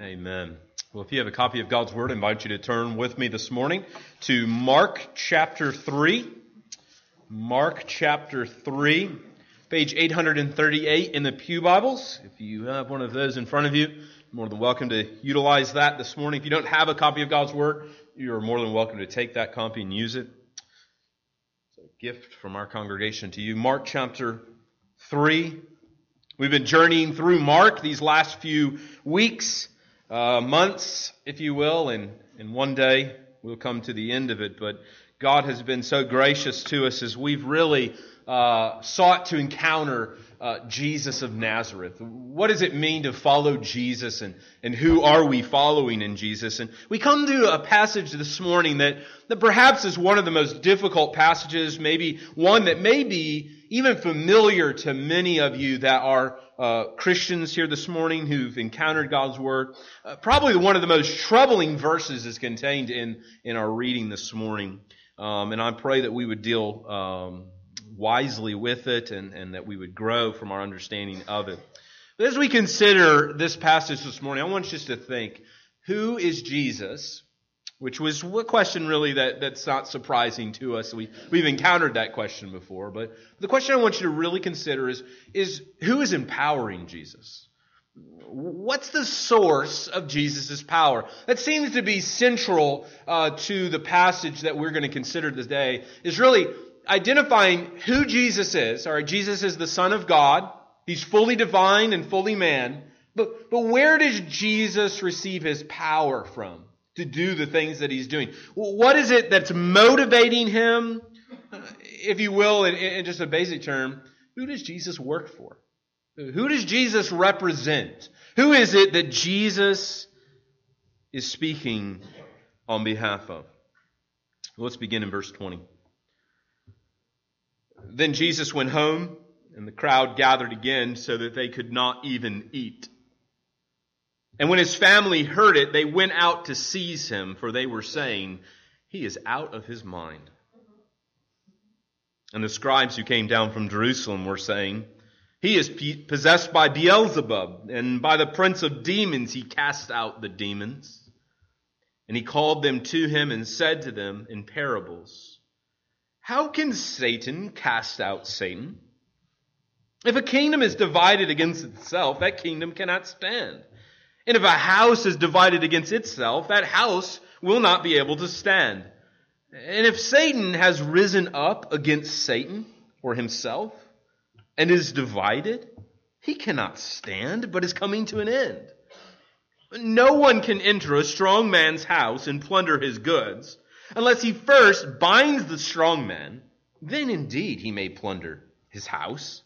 Amen. Well, if you have a copy of God's Word, I invite you to turn with me this morning to Mark chapter 3. Mark chapter 3, page 838 in the Pew Bibles. If you have one of those in front of you, you're more than welcome to utilize that this morning. If you don't have a copy of God's Word, you're more than welcome to take that copy and use it. It's a gift from our congregation to you. Mark chapter 3. We've been journeying through Mark these last few weeks uh, months, if you will, and, and one day we'll come to the end of it. But God has been so gracious to us as we've really uh, sought to encounter uh, Jesus of Nazareth. What does it mean to follow Jesus and, and who are we following in Jesus? And we come to a passage this morning that, that perhaps is one of the most difficult passages, maybe one that may be even familiar to many of you that are uh, Christians here this morning who've encountered God's Word. Uh, probably one of the most troubling verses is contained in, in our reading this morning. Um, and I pray that we would deal um, wisely with it and, and that we would grow from our understanding of it. But as we consider this passage this morning, I want you just to think, who is Jesus? Which was a question really that, that's not surprising to us. We, we've encountered that question before, but the question I want you to really consider is, is who is empowering Jesus? What's the source of Jesus' power? That seems to be central uh, to the passage that we're going to consider today, is really identifying who Jesus is. All right, Jesus is the Son of God. He's fully divine and fully man. But, but where does Jesus receive his power from? To do the things that he's doing. What is it that's motivating him? If you will, in, in just a basic term, who does Jesus work for? Who does Jesus represent? Who is it that Jesus is speaking on behalf of? Let's begin in verse 20. Then Jesus went home, and the crowd gathered again so that they could not even eat. And when his family heard it, they went out to seize him, for they were saying, He is out of his mind. And the scribes who came down from Jerusalem were saying, He is possessed by Beelzebub, and by the prince of demons he cast out the demons. And he called them to him and said to them in parables, How can Satan cast out Satan? If a kingdom is divided against itself, that kingdom cannot stand. And if a house is divided against itself, that house will not be able to stand. And if Satan has risen up against Satan or himself and is divided, he cannot stand, but is coming to an end. No one can enter a strong man's house and plunder his goods unless he first binds the strong man. Then indeed he may plunder his house.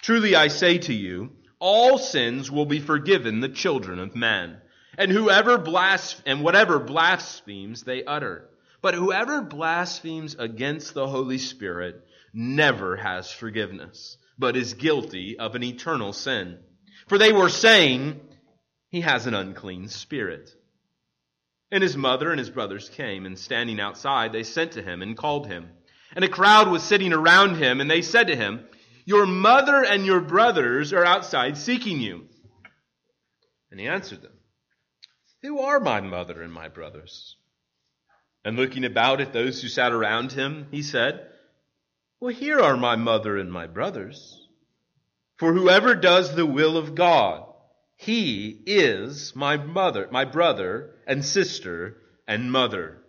Truly I say to you, all sins will be forgiven the children of men. And whoever blasph- and whatever blasphemes they utter. But whoever blasphemes against the Holy Spirit never has forgiveness, but is guilty of an eternal sin. For they were saying, he has an unclean spirit. And his mother and his brothers came, and standing outside, they sent to him and called him. And a crowd was sitting around him, and they said to him, your mother and your brothers are outside seeking you. And he answered them, Who are my mother and my brothers? And looking about at those who sat around him, he said, Well, here are my mother and my brothers. For whoever does the will of God, he is my mother, my brother and sister and mother.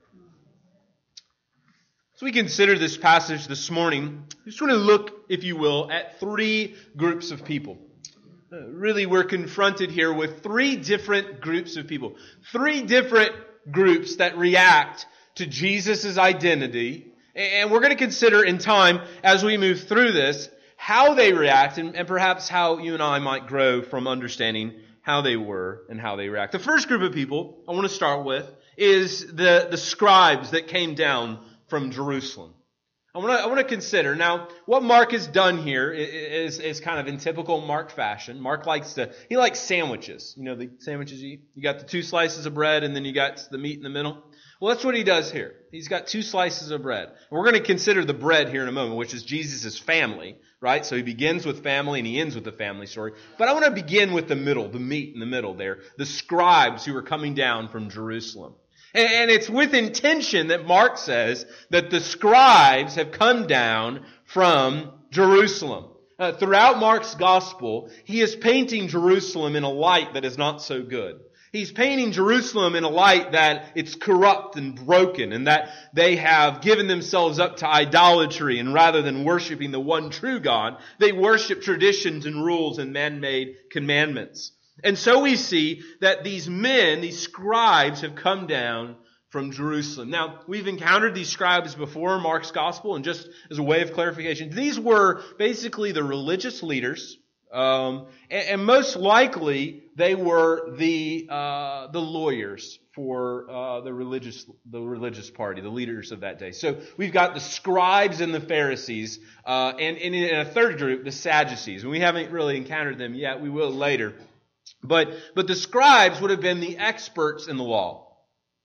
We consider this passage this morning. We just want to look, if you will, at three groups of people. Uh, really, we're confronted here with three different groups of people. Three different groups that react to Jesus' identity. And we're going to consider in time, as we move through this, how they react and, and perhaps how you and I might grow from understanding how they were and how they react. The first group of people I want to start with is the, the scribes that came down from Jerusalem. I want to I want to consider now what Mark has done here is is kind of in typical Mark fashion. Mark likes to he likes sandwiches. You know the sandwiches you. You got the two slices of bread and then you got the meat in the middle. Well, that's what he does here. He's got two slices of bread. we're going to consider the bread here in a moment, which is Jesus' family, right? So he begins with family and he ends with the family story. But I want to begin with the middle, the meat in the middle there, the scribes who are coming down from Jerusalem. And it's with intention that Mark says that the scribes have come down from Jerusalem. Uh, throughout Mark's gospel, he is painting Jerusalem in a light that is not so good. He's painting Jerusalem in a light that it's corrupt and broken and that they have given themselves up to idolatry and rather than worshiping the one true God, they worship traditions and rules and man-made commandments. And so we see that these men, these scribes have come down from Jerusalem. Now, we've encountered these scribes before in Mark's gospel and just as a way of clarification, these were basically the religious leaders um, and, and, most likely, they were the uh, the lawyers for uh, the religious the religious party, the leaders of that day. So we've got the scribes and the Pharisees, uh, and, and in a third group, the Sadducees. And we haven't really encountered them yet. We will later. But but the scribes would have been the experts in the law.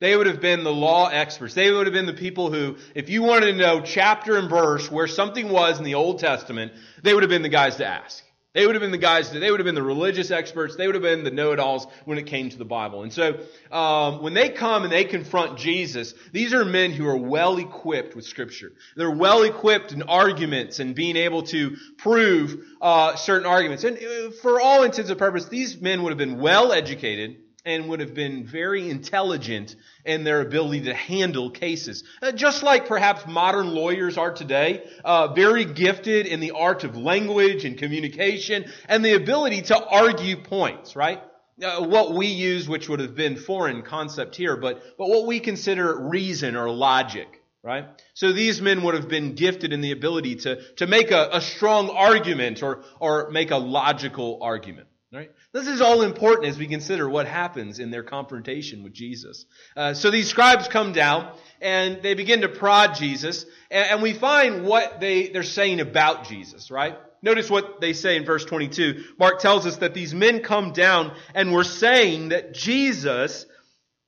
They would have been the law experts. They would have been the people who, if you wanted to know chapter and verse where something was in the Old Testament, they would have been the guys to ask. They would have been the guys, that they would have been the religious experts, they would have been the know-it-alls when it came to the Bible. And so, um, when they come and they confront Jesus, these are men who are well equipped with Scripture. They're well equipped in arguments and being able to prove uh, certain arguments. And uh, for all intents and purposes, these men would have been well educated and would have been very intelligent in their ability to handle cases. Uh, just like perhaps modern lawyers are today, uh, very gifted in the art of language and communication and the ability to argue points, right? Uh, what we use, which would have been foreign concept here, but, but what we consider reason or logic right? So these men would have been gifted in the ability to, to make a, a strong argument or, or make a logical argument. Right? This is all important as we consider what happens in their confrontation with Jesus. Uh, so these scribes come down and they begin to prod Jesus, and, and we find what they, they're saying about Jesus, right? Notice what they say in verse 22. Mark tells us that these men come down and were saying that Jesus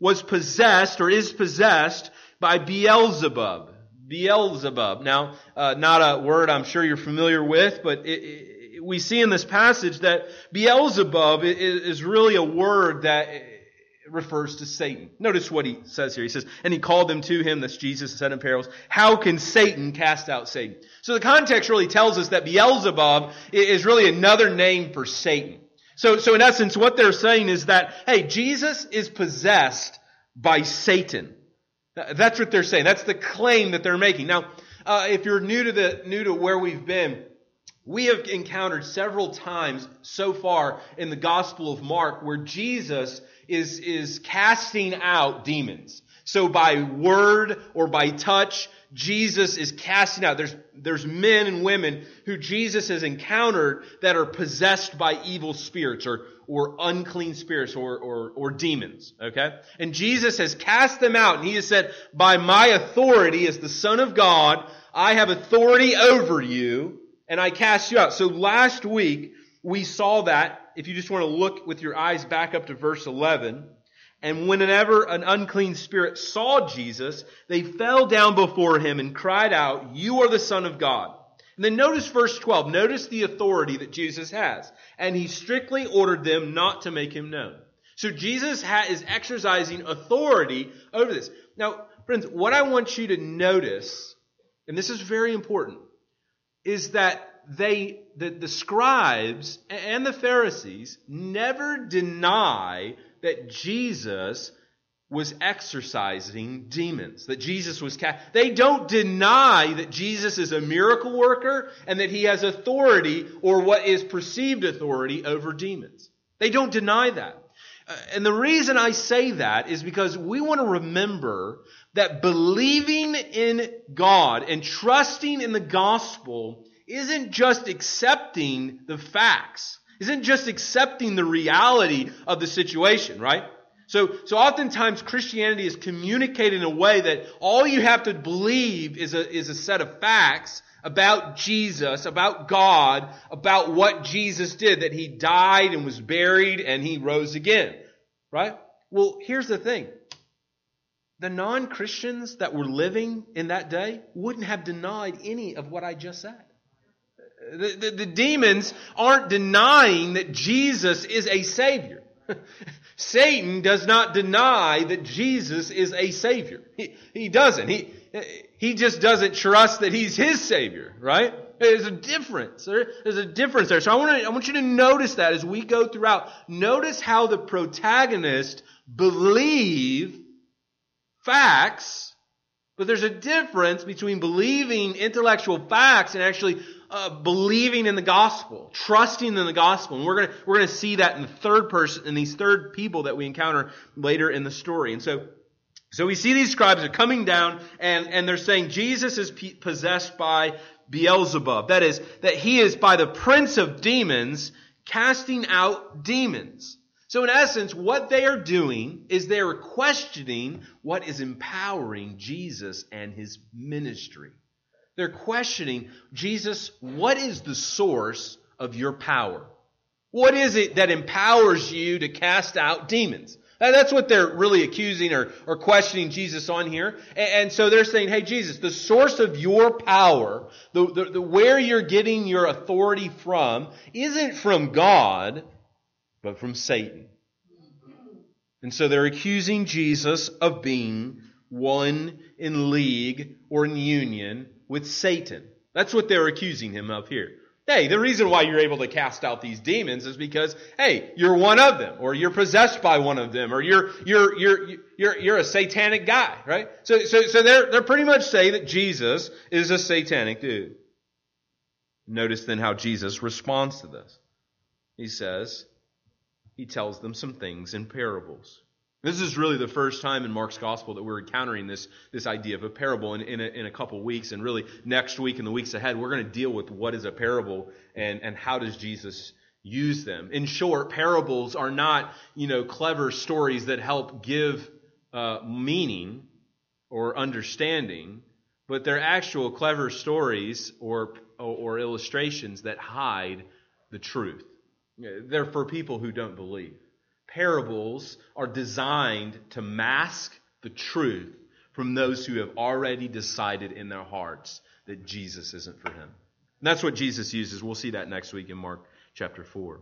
was possessed or is possessed by Beelzebub. Beelzebub. Now, uh, not a word I'm sure you're familiar with, but it, we see in this passage that Beelzebub is really a word that refers to Satan. Notice what he says here. He says, and he called them to him, that's Jesus said in parables, how can Satan cast out Satan? So the context really tells us that Beelzebub is really another name for Satan. So, so in essence, what they're saying is that, hey, Jesus is possessed by Satan. That's what they're saying. That's the claim that they're making. Now, uh, if you're new to the, new to where we've been, we have encountered several times so far in the Gospel of Mark where Jesus is, is casting out demons. So by word or by touch, Jesus is casting out. There's, there's men and women who Jesus has encountered that are possessed by evil spirits or, or unclean spirits or, or, or demons. Okay? And Jesus has cast them out and he has said, by my authority as the Son of God, I have authority over you and I cast you out. So last week, we saw that, if you just want to look with your eyes back up to verse 11, and whenever an unclean spirit saw Jesus, they fell down before him and cried out, You are the Son of God. And then notice verse 12. Notice the authority that Jesus has. And he strictly ordered them not to make him known. So Jesus is exercising authority over this. Now, friends, what I want you to notice, and this is very important, is that they, the, the scribes and the Pharisees never deny that Jesus was exorcising demons, that Jesus was cast. They don't deny that Jesus is a miracle worker and that he has authority or what is perceived authority over demons. They don't deny that. Uh, and the reason I say that is because we want to remember that believing in God and trusting in the gospel isn't just accepting the facts, isn't just accepting the reality of the situation, right? So, so oftentimes Christianity is communicated in a way that all you have to believe is a, is a set of facts about Jesus, about God, about what Jesus did, that he died and was buried and he rose again. Right? Well, here's the thing. The non-Christians that were living in that day wouldn't have denied any of what I just said. The, the, the demons aren't denying that Jesus is a Savior. Satan does not deny that Jesus is a Savior. He, he doesn't. He, he just doesn't trust that He's His Savior, right? There's a difference. There's a difference there. So I want, to, I want you to notice that as we go throughout. Notice how the protagonist believe facts, but there's a difference between believing intellectual facts and actually uh, believing in the gospel, trusting in the gospel. And we're gonna, we're gonna see that in the third person, in these third people that we encounter later in the story. And so, so we see these scribes are coming down and, and they're saying Jesus is possessed by Beelzebub. That is, that he is by the prince of demons casting out demons. So in essence, what they are doing is they are questioning what is empowering Jesus and his ministry. They're questioning, Jesus, what is the source of your power? What is it that empowers you to cast out demons? That's what they're really accusing or, or questioning Jesus on here. And, and, so they're saying, hey, Jesus, the source of your power, the, the, the, where you're getting your authority from, isn't from God, but from Satan. And so they're accusing Jesus of being one in league or in union with Satan. That's what they're accusing him of here. Hey, the reason why you're able to cast out these demons is because, hey, you're one of them, or you're possessed by one of them, or you're, you're, you're, you're, you're a satanic guy, right? So, so, so they're, they're pretty much saying that Jesus is a satanic dude. Notice then how Jesus responds to this. He says, he tells them some things in parables. This is really the first time in Mark's gospel that we're encountering this, this idea of a parable in, in, a, in a couple weeks. And really, next week and the weeks ahead, we're going to deal with what is a parable and, and how does Jesus use them. In short, parables are not, you know, clever stories that help give uh, meaning or understanding, but they're actual clever stories or, or illustrations that hide the truth. They're for people who don't believe parables are designed to mask the truth from those who have already decided in their hearts that Jesus isn't for him. And that's what Jesus uses. We'll see that next week in Mark chapter 4.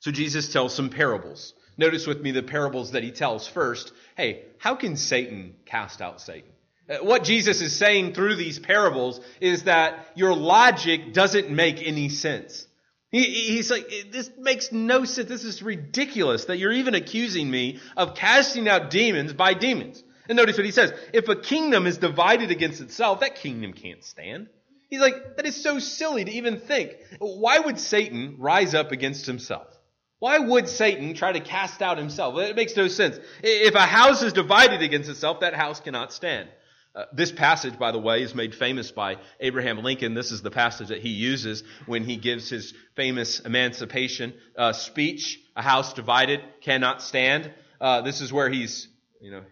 So Jesus tells some parables. Notice with me the parables that he tells first. Hey, how can Satan cast out Satan? Uh, what Jesus is saying through these parables is that your logic doesn't make any sense. He, he's like, this makes no sense. This is ridiculous that you're even accusing me of casting out demons by demons. And notice what he says. If a kingdom is divided against itself, that kingdom can't stand. He's like, that is so silly to even think. Why would Satan rise up against himself? Why would Satan try to cast out himself? It makes no sense. If a house is divided against itself, that house cannot stand. Uh, this passage, by the way, is made famous by Abraham Lincoln. This is the passage that he uses when he gives his famous emancipation uh, speech. A house divided cannot stand. Uh, this is where he's, you know,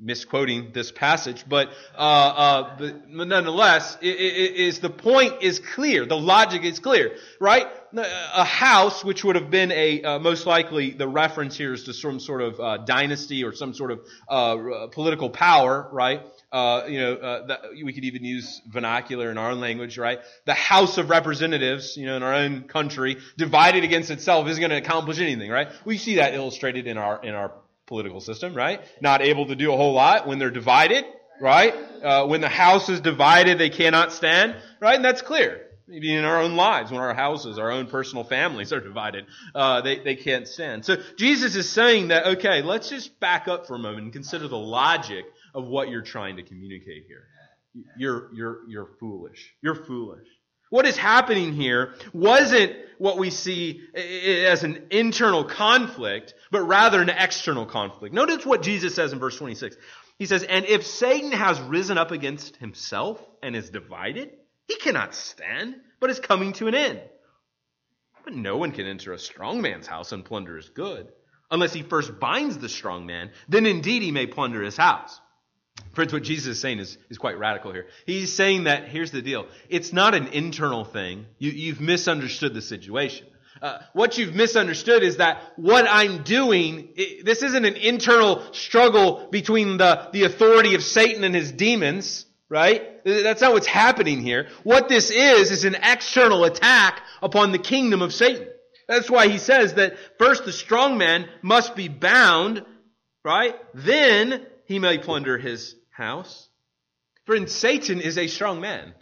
misquoting this passage, but, uh, uh, but nonetheless, it, it, is the point is clear. The logic is clear, right? A house, which would have been a uh, most likely the reference here is to some sort of uh, dynasty or some sort of uh, political power, right? Uh, you know, uh, we could even use vernacular in our own language, right? The House of Representatives, you know, in our own country, divided against itself isn't going to accomplish anything, right? We see that illustrated in our in our political system, right? Not able to do a whole lot when they're divided, right? Uh, when the house is divided, they cannot stand, right? And that's clear. Maybe in our own lives, when our houses, our own personal families are divided, uh, they, they can't stand. So Jesus is saying that, okay, let's just back up for a moment and consider the logic of what you're trying to communicate here. You're, you're, you're foolish. You're foolish. What is happening here wasn't what we see as an internal conflict, but rather an external conflict. Notice what Jesus says in verse 26. He says, And if Satan has risen up against himself and is divided, he cannot stand, but is coming to an end. But no one can enter a strong man's house and plunder his good, unless he first binds the strong man, then indeed he may plunder his house. Friends, what Jesus is saying is, is quite radical here. He's saying that, here's the deal. It's not an internal thing. You, you've misunderstood the situation. Uh, what you've misunderstood is that what I'm doing, it, this isn't an internal struggle between the, the authority of Satan and his demons. Right? That's not what's happening here. What this is, is an external attack upon the kingdom of Satan. That's why he says that first the strong man must be bound, right? Then he may plunder his house. Friend, Satan is a strong man.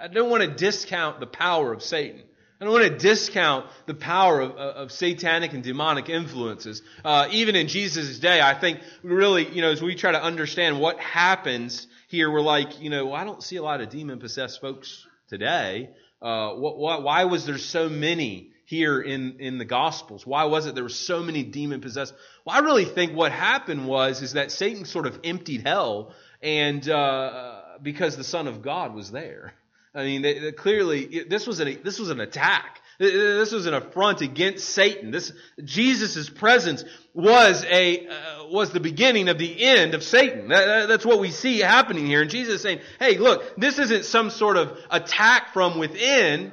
I don't want to discount the power of Satan. I don't want to discount the power of, of satanic and demonic influences. Uh, even in Jesus' day, I think really, you know, as we try to understand what happens here, we're like, you know, I don't see a lot of demon possessed folks today. Uh, what, what, why was there so many here in, in the Gospels? Why was it there were so many demon possessed? Well, I really think what happened was is that Satan sort of emptied hell, and uh, because the Son of God was there. I mean, they, they clearly this was an this was an attack. This was an affront against Satan. This Jesus' presence was a uh, was the beginning of the end of Satan. That, that's what we see happening here. And Jesus is saying, "Hey, look, this isn't some sort of attack from within,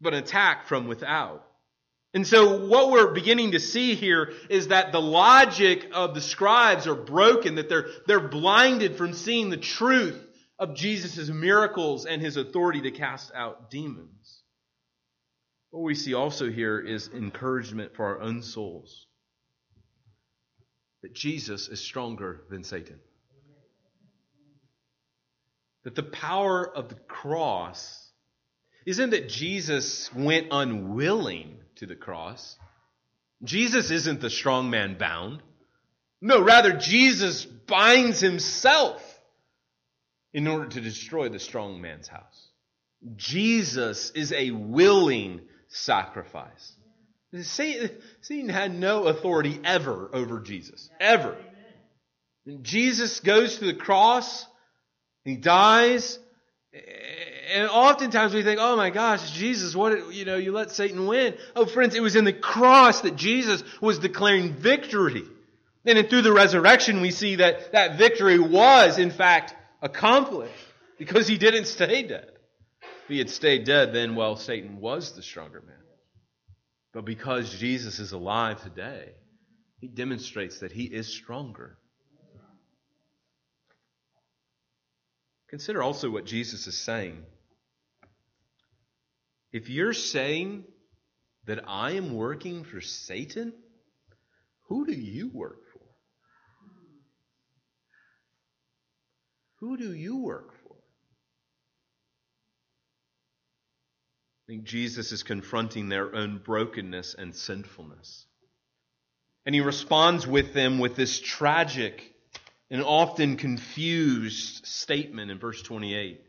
but an attack from without." And so what we're beginning to see here is that the logic of the scribes are broken, that they're, they're blinded from seeing the truth of Jesus' miracles and his authority to cast out demons. What we see also here is encouragement for our own souls that Jesus is stronger than Satan. That the power of the cross isn't that Jesus went unwilling to the cross. Jesus isn't the strong man bound. No, rather, Jesus binds himself in order to destroy the strong man's house. Jesus is a willing sacrifice. Satan had no authority ever over Jesus. Ever. Jesus goes to the cross, he dies, and oftentimes we think, oh my gosh, Jesus, what, you know, you let Satan win. Oh, friends, it was in the cross that Jesus was declaring victory. And through the resurrection, we see that that victory was, in fact, accomplished because he didn't stay dead. If he had stayed dead, then, well, Satan was the stronger man. But because Jesus is alive today, he demonstrates that he is stronger. Consider also what Jesus is saying. If you're saying that I am working for Satan, who do you work for? Who do you work for? I think Jesus is confronting their own brokenness and sinfulness. And he responds with them with this tragic and often confused statement in verse 28.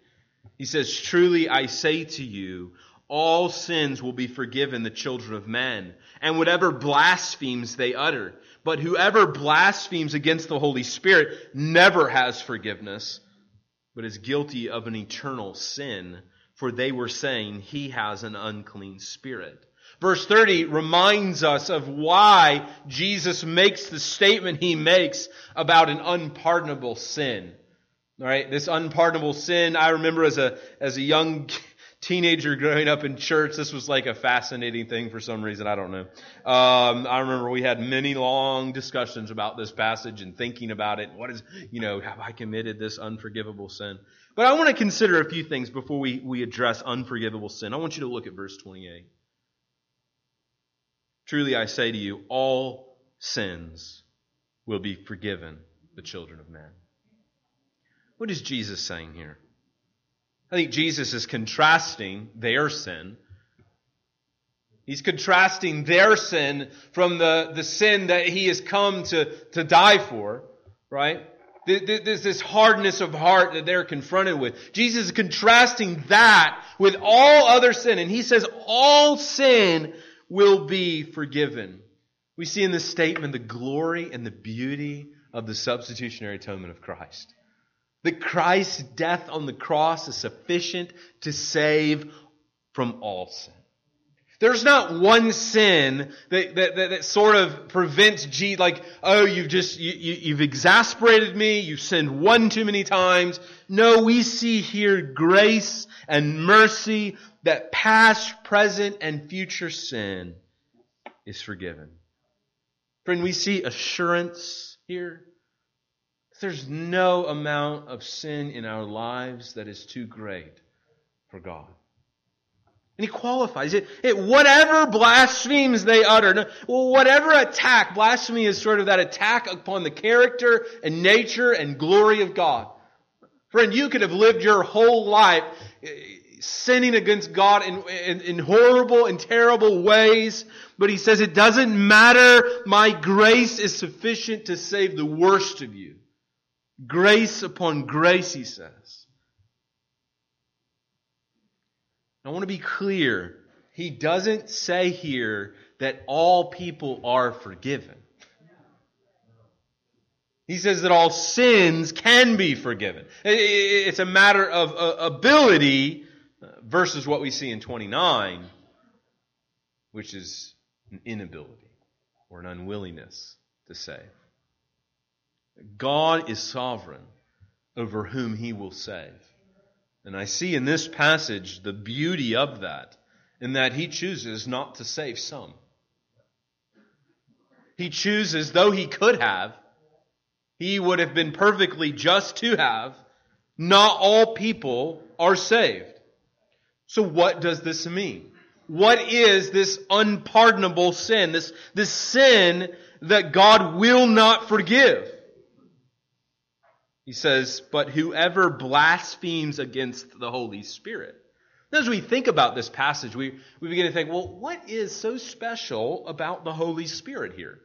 He says, Truly I say to you, all sins will be forgiven the children of men, and whatever blasphemies they utter. But whoever blasphemes against the Holy Spirit never has forgiveness, but is guilty of an eternal sin, for they were saying he has an unclean spirit. Verse 30 reminds us of why Jesus makes the statement he makes about an unpardonable sin. All right, this unpardonable sin, I remember as a, as a young teenager growing up in church, this was like a fascinating thing for some reason. I don't know. Um, I remember we had many long discussions about this passage and thinking about it. What is, you know, have I committed this unforgivable sin? But I want to consider a few things before we, we address unforgivable sin. I want you to look at verse 28. Truly I say to you, all sins will be forgiven the children of men. What is Jesus saying here? I think Jesus is contrasting their sin. He's contrasting their sin from the, the sin that he has come to, to die for, right? There's this hardness of heart that they're confronted with. Jesus is contrasting that with all other sin. And he says all sin will be forgiven. We see in this statement the glory and the beauty of the substitutionary atonement of Christ that Christ's death on the cross is sufficient to save from all sin. There's not one sin that, that, that, that sort of prevents like, oh, you've just, you, you, you've exasperated me, you've sinned one too many times. No, we see here grace and mercy that past, present, and future sin is forgiven. Friend, we see assurance here There's no amount of sin in our lives that is too great for God. And he qualifies it. it whatever blasphemes they utter, whatever attack, blasphemy is sort of that attack upon the character and nature and glory of God. Friend, you could have lived your whole life eh, sinning against God in, in, in horrible and terrible ways, but he says it doesn't matter. My grace is sufficient to save the worst of you. Grace upon grace, he says. I want to be clear. He doesn't say here that all people are forgiven. He says that all sins can be forgiven. It's a matter of uh, ability versus what we see in 29, which is an inability or an unwillingness to save. God is sovereign over whom he will save. And I see in this passage the beauty of that, in that he chooses not to save some. He chooses, though he could have, he would have been perfectly just to have, not all people are saved. So what does this mean? What is this unpardonable sin? This, this sin that God will not forgive? He says, but whoever blasphemes against the Holy Spirit. Now, As we think about this passage, we, we begin to think, well, what is so special about the Holy Spirit here?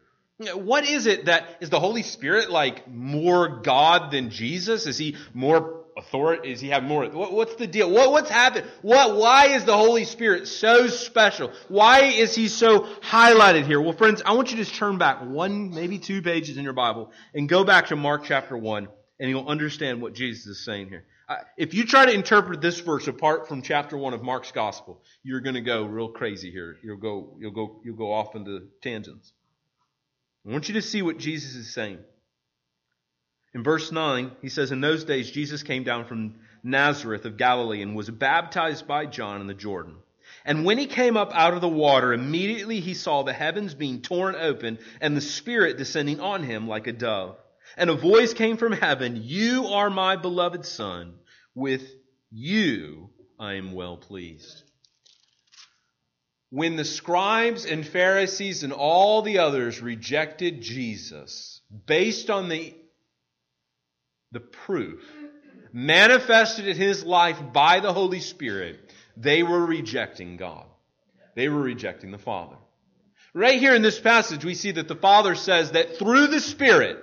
What is it that is the Holy Spirit like more God than Jesus? Is he more authority? Is he have more? What, what's the deal? What, what's happened? What? Why is the Holy Spirit so special? Why is he so highlighted here? Well, friends, I want you to just turn back one, maybe two pages in your Bible and go back to Mark chapter one and you'll understand what Jesus is saying here. If you try to interpret this verse apart from chapter one of Mark's gospel, you're going to go real crazy here. You'll go, you'll go, you'll go off into tangents. I want you to see what Jesus is saying. In verse 9, he says, In those days, Jesus came down from Nazareth of Galilee and was baptized by John in the Jordan. And when he came up out of the water, immediately he saw the heavens being torn open and the Spirit descending on him like a dove. And a voice came from heaven, You are my beloved Son. With you I am well pleased. When the scribes and Pharisees and all the others rejected Jesus based on the, the proof manifested in his life by the Holy Spirit, they were rejecting God. They were rejecting the Father. Right here in this passage, we see that the Father says that through the Spirit,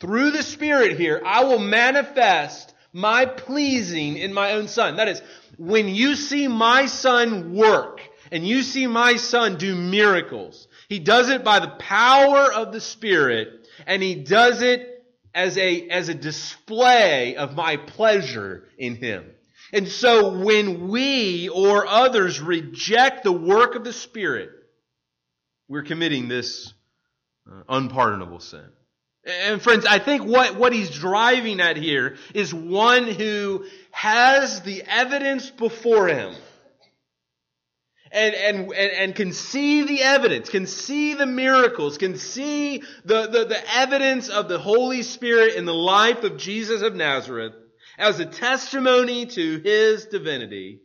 through the Spirit here, I will manifest my pleasing in my own Son. That is, when you see my Son work, and you see my Son do miracles, He does it by the power of the Spirit, and He does it as a, as a display of my pleasure in Him. And so when we or others reject the work of the Spirit, we're committing this uh, unpardonable sin. And friends, I think what, what he's driving at here is one who has the evidence before him. And, and, and, can see the evidence, can see the miracles, can see the, the, the evidence of the Holy Spirit in the life of Jesus of Nazareth as a testimony to his divinity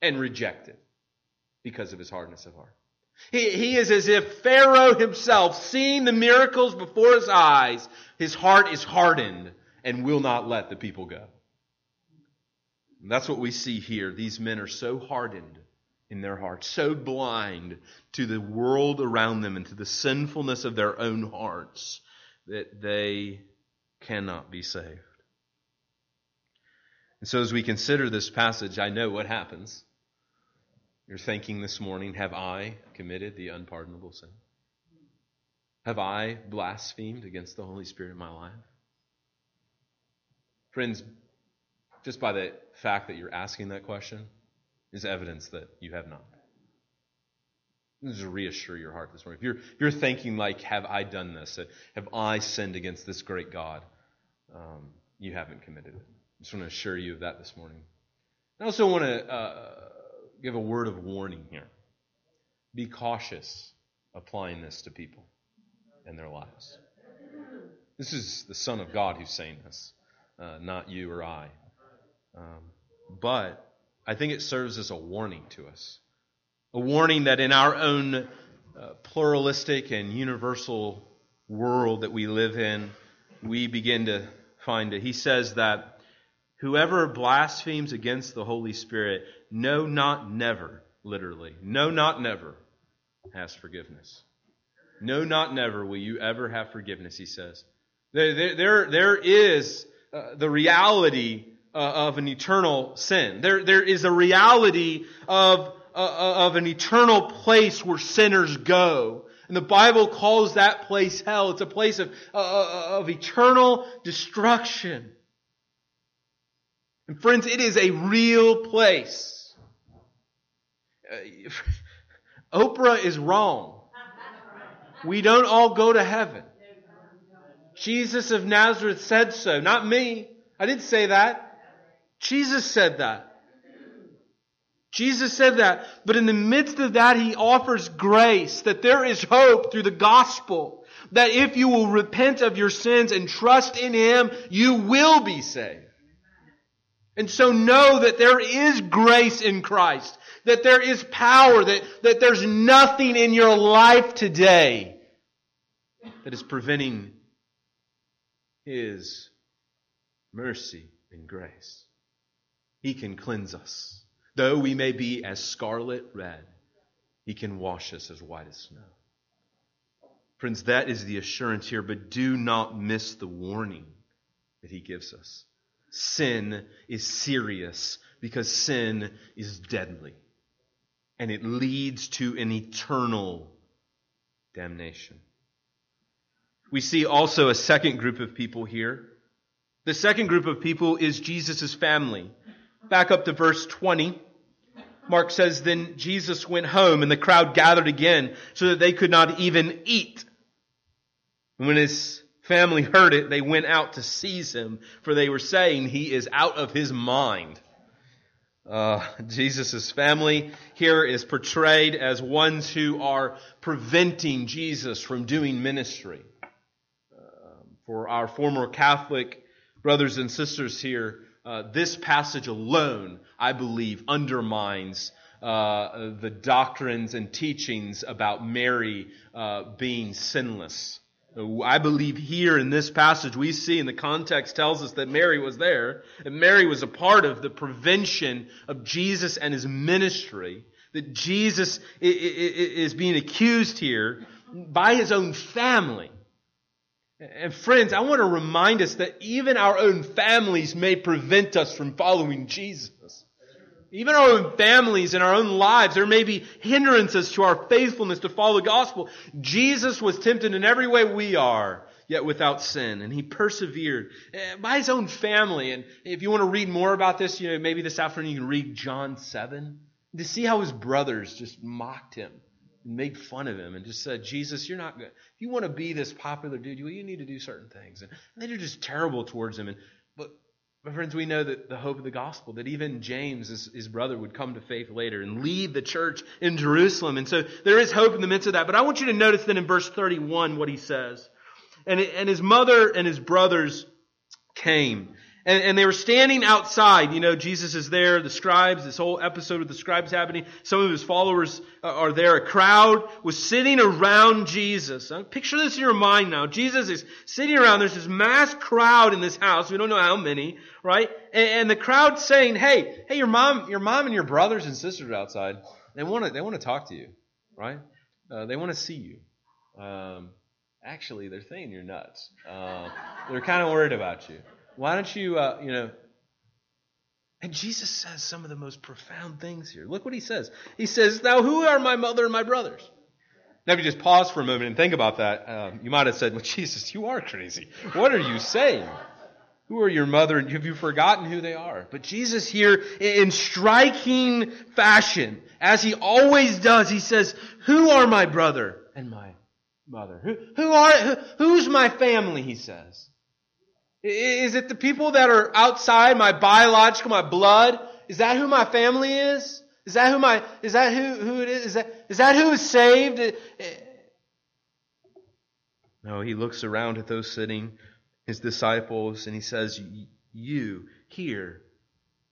and reject it because of his hardness of heart. He, he is as if Pharaoh himself, seeing the miracles before his eyes, his heart is hardened and will not let the people go. And that's what we see here. These men are so hardened in their hearts, so blind to the world around them and to the sinfulness of their own hearts that they cannot be saved. And so, as we consider this passage, I know what happens. You're thinking this morning, have I committed the unpardonable sin? Have I blasphemed against the Holy Spirit in my life? Friends, just by the fact that you're asking that question is evidence that you have not. Is reassure your heart this morning. If you're, if you're thinking like, have I done this? Have I sinned against this great God? Um, you haven't committed it. I just want to assure you of that this morning. I also want to uh, give a word of warning here. Be cautious applying this to people and their lives. This is the Son of God who's saying this, uh, not you or I. Um, but I think it serves as a warning to us. A warning that in our own uh, pluralistic and universal world that we live in, we begin to find it. He says that whoever blasphemes against the Holy Spirit, no, not never, literally, no, not never, has forgiveness. No, not never will you ever have forgiveness, he says. There, there, there, is uh, the reality uh, of an eternal sin. There, there is a reality of, uh, uh, of an eternal place where sinners go. And the Bible calls that place hell. It's a place of, uh, uh, of eternal destruction. And friends, it is a real place. Uh, Oprah is wrong. We don't all go to heaven. Jesus of Nazareth said so, not me. I didn't say that. Jesus said that. Jesus said that. But in the midst of that, He offers grace, that there is hope through the gospel. That if you will repent of your sins and trust in Him, you will be saved. And so know that there is grace in Christ. That there is power. That, that there's nothing in your life today that is preventing His mercy and grace. He can cleanse us. Though we may be as scarlet red, He can wash us as white as snow. Friends, that is the assurance here, but do not miss the warning that He gives us. Sin is serious because sin is deadly, and it leads to an eternal damnation. We see also a second group of people here. The second group of people is Jesus' family. Back up to verse 20. Mark says, Then Jesus went home, and the crowd gathered again, so that they could not even eat. And when his family heard it, they went out to seize him, for they were saying he is out of his mind. Uh, Jesus' family here is portrayed as ones who are preventing Jesus from doing ministry. Uh, for our former Catholic brothers and sisters here, uh, this passage alone, I believe, undermines uh, the doctrines and teachings about Mary uh, being sinless. I believe here in this passage we see, and the context tells us that Mary was there, and Mary was a part of the prevention of Jesus and his ministry, that Jesus is being accused here by his own family and friends, I want to remind us that even our own families may prevent us from following Jesus. Even our own families and our own lives, there may be hindrances to our faithfulness to follow the gospel. Jesus was tempted in every way we are, yet without sin. And he persevered eh, by his own family. And if you want to read more about this, you know, maybe this afternoon you can read John 7 to see how his brothers just mocked him and made fun of him and just said, Jesus, you're not good. If you want to be this popular dude, you, need to do certain things. And, and they're just terrible towards him. And, but, friends, we know that the hope of the gospel, that even James, his, his brother, would come to faith later and lead the church in Jerusalem. And so there is hope in the midst of that. But I want you to notice then in verse 31 what he says. And, and his mother and his brothers came. And, and, they were standing outside. You know, Jesus is there, the scribes, this whole episode of the scribes happening. Some of his followers are there. A crowd was sitting around Jesus. Picture this in your mind now. Jesus is sitting around. There's this mass crowd in this house. We don't know how many, right? And, and the crowd saying, hey, hey, your mom, your mom and your brothers and sisters are outside. They want to, they want to talk to you, right? Uh, they want to see you. Um, actually, they're saying you're nuts. Uh, they're kind of worried about you. Why don't you, uh, you know, and Jesus says some of the most profound things here. Look what he says. He says, Now, who are my mother and my brothers? Now, if you just pause for a moment and think about that, um, you might have said, Well, Jesus, you are crazy. What are you saying? Who are your mother? And have you forgotten who they are? But Jesus here, in striking fashion, as he always does, he says, Who are my brother and my mother? Who, who are, who, who's my family, he says. Is it the people that are outside my biological, my blood? Is that who my family is? Is that who my, is that who, who it is? Is that, is that who is saved? No, he looks around at those sitting his disciples and he says, You, here,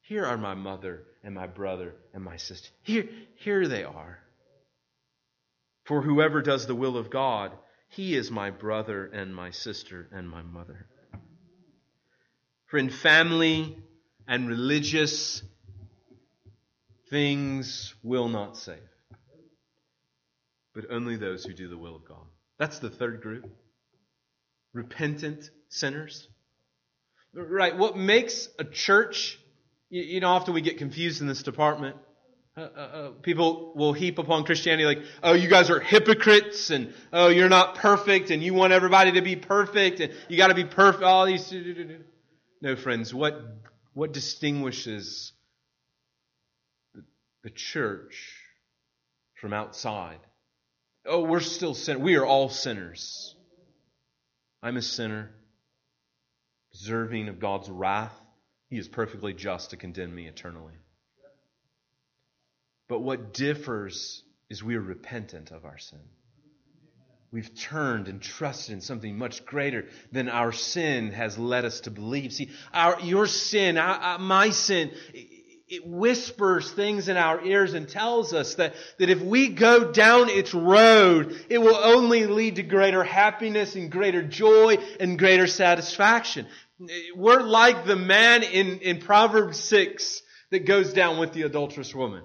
here are my mother and my brother and my sister. Here, here they are. For whoever does the will of God, he is my brother and my sister and my mother. Friend, family and religious things will not save, but only those who do the will of God. That's the third group. Repentant sinners. Right, what makes a church, you, you know, often we get confused in this department. Uh, uh, uh, people will heap upon Christianity like, oh, you guys are hypocrites, and oh, you're not perfect, and you want everybody to be perfect, and you got to be perfect. All these. No, friends, what what distinguishes the, the church from outside? Oh, we're still sinners. We are all sinners. I'm a sinner, deserving of God's wrath. He is perfectly just to condemn me eternally. But what differs is we are repentant of our sin. We've turned and trusted in something much greater than our sin has led us to believe. See, our, your sin, our, my sin, it whispers things in our ears and tells us that, that if we go down its road, it will only lead to greater happiness and greater joy and greater satisfaction. We're like the man in, in Proverbs 6 that goes down with the adulterous woman.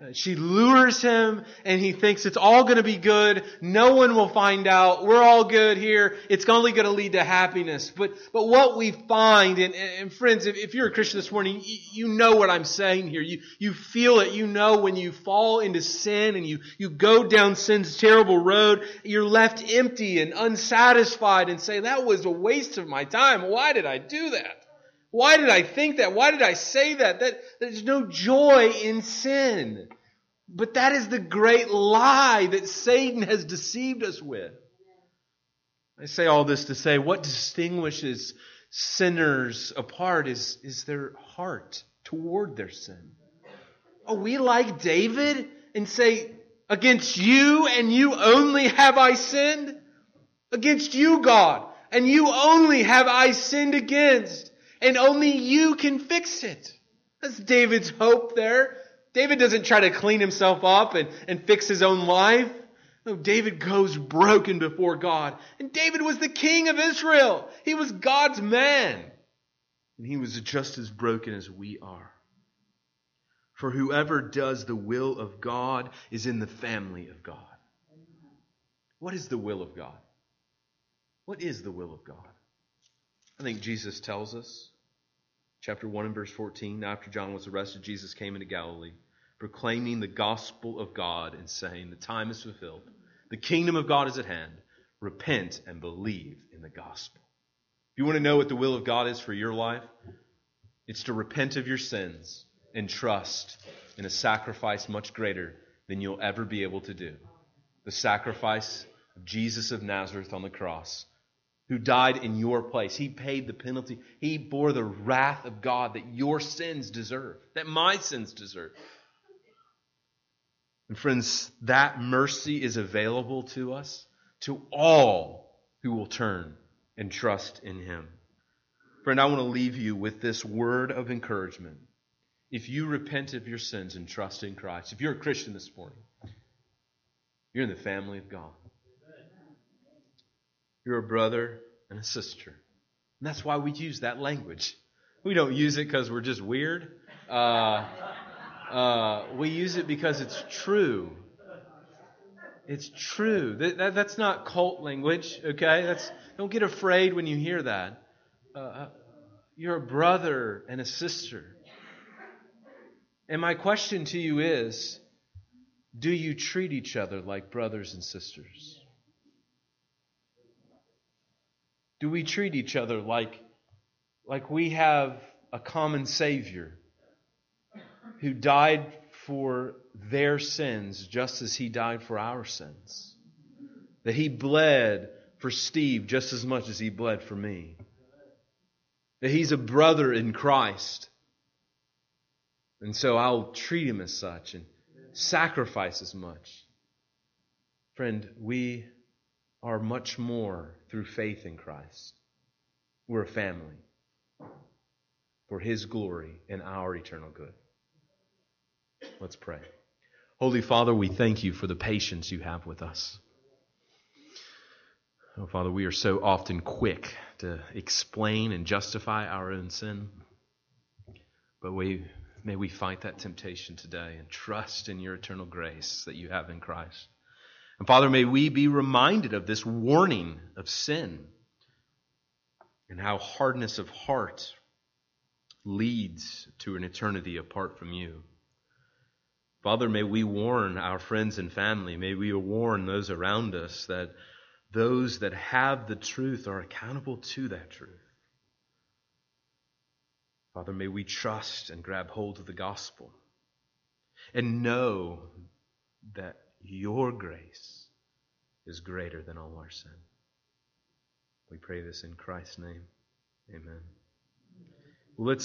Uh, she lures him and he thinks it's all going to be good. No one will find out. We're all good here. It's only going to lead to happiness. But, but what we find, and, and friends, if, if, you're a Christian this morning, you, you, know what I'm saying here. You, you feel it. You know when you fall into sin and you, you go down sin's terrible road, you're left empty and unsatisfied and say, that was a waste of my time. Why did I do that? Why did I think that? Why did I say that? That there's no joy in sin. But that is the great lie that Satan has deceived us with. I say all this to say what distinguishes sinners apart is, is their heart toward their sin. Are we like David and say, against you and you only have I sinned? Against you, God, and you only have I sinned against and only you can fix it. That's David's hope there. David doesn't try to clean himself up and, and fix his own life. No, David goes broken before God. And David was the king of Israel. He was God's man. And he was just as broken as we are. For whoever does the will of God is in the family of God. What is the will of God? What is the will of God? I think Jesus tells us. Chapter 1 and verse 14. After John was arrested, Jesus came into Galilee, proclaiming the gospel of God and saying, The time is fulfilled. The kingdom of God is at hand. Repent and believe in the gospel. If you want to know what the will of God is for your life, it's to repent of your sins and trust in a sacrifice much greater than you'll ever be able to do. The sacrifice of Jesus of Nazareth on the cross who died in your place. He paid the penalty. He bore the wrath of God that your sins deserve, that my sins deserve. And friends, that mercy is available to us, to all who will turn and trust in Him. Friend, I want to leave you with this word of encouragement. If you repent of your sins and trust in Christ, if you're a Christian this morning, you're in the family of God. You're a brother and a sister. And that's why we use that language. We don't use it because we're just weird. Uh, uh, we use it because it's true. It's true. That, that, that's not cult language, okay? That's, don't get afraid when you hear that. Uh, uh you're a brother and a sister. And my question to you is do you treat each other like brothers and sisters? Do we treat each other like, like we have a common Savior who died for their sins just as He died for our sins? That He bled for Steve just as much as He bled for me? That He's a brother in Christ. And so I'll treat Him as such and sacrifice as much. Friend, we are much more through faith in Christ. we're a family for His glory and our eternal good. Let's pray. Holy Father, we thank you for the patience you have with us. Oh, Father, we are so often quick to explain and justify our own sin. But we, may we fight that temptation today and trust in your eternal grace that you have in Christ. And Father, may we be reminded of this warning of sin and how hardness of heart leads to an eternity apart from you. Father, may we warn our friends and family, may we warn those around us that those that have the truth are accountable to that truth. Father, may we trust and grab hold of the gospel and know that your grace is greater than all our sin. We pray this in Christ's name. Amen. Let's